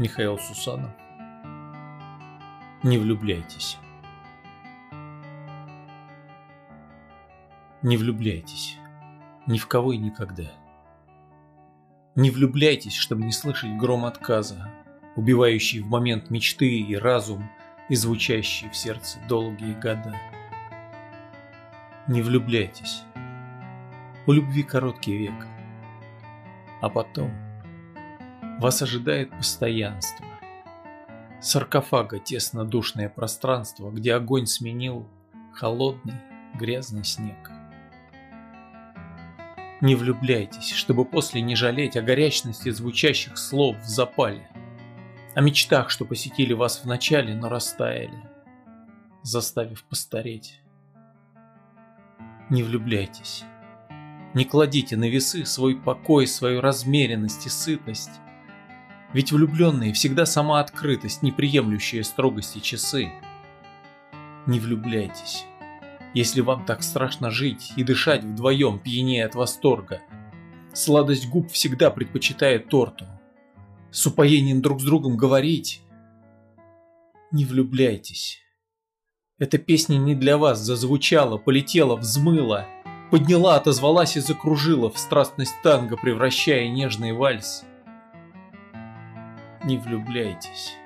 Михаил Сусанов. Не влюбляйтесь. Не влюбляйтесь. Ни в кого и никогда. Не влюбляйтесь, чтобы не слышать гром отказа, убивающий в момент мечты и разум, и звучащий в сердце долгие года. Не влюбляйтесь. У любви короткий век. А потом вас ожидает постоянство. Саркофага тесно-душное пространство, где огонь сменил холодный грязный снег. Не влюбляйтесь, чтобы после не жалеть о горячности звучащих слов в запале, о мечтах, что посетили вас в начале, но растаяли, заставив постареть. Не влюбляйтесь. Не кладите на весы свой покой, свою размеренность и сытость. Ведь влюбленные всегда сама открытость, неприемлющая строгости часы. Не влюбляйтесь. Если вам так страшно жить и дышать вдвоем, пьянее от восторга. Сладость губ всегда предпочитает торту. С упоением друг с другом говорить. Не влюбляйтесь. Эта песня не для вас зазвучала, полетела, взмыла. Подняла, отозвалась и закружила в страстность танго, превращая нежный вальс. Не влюбляйтесь.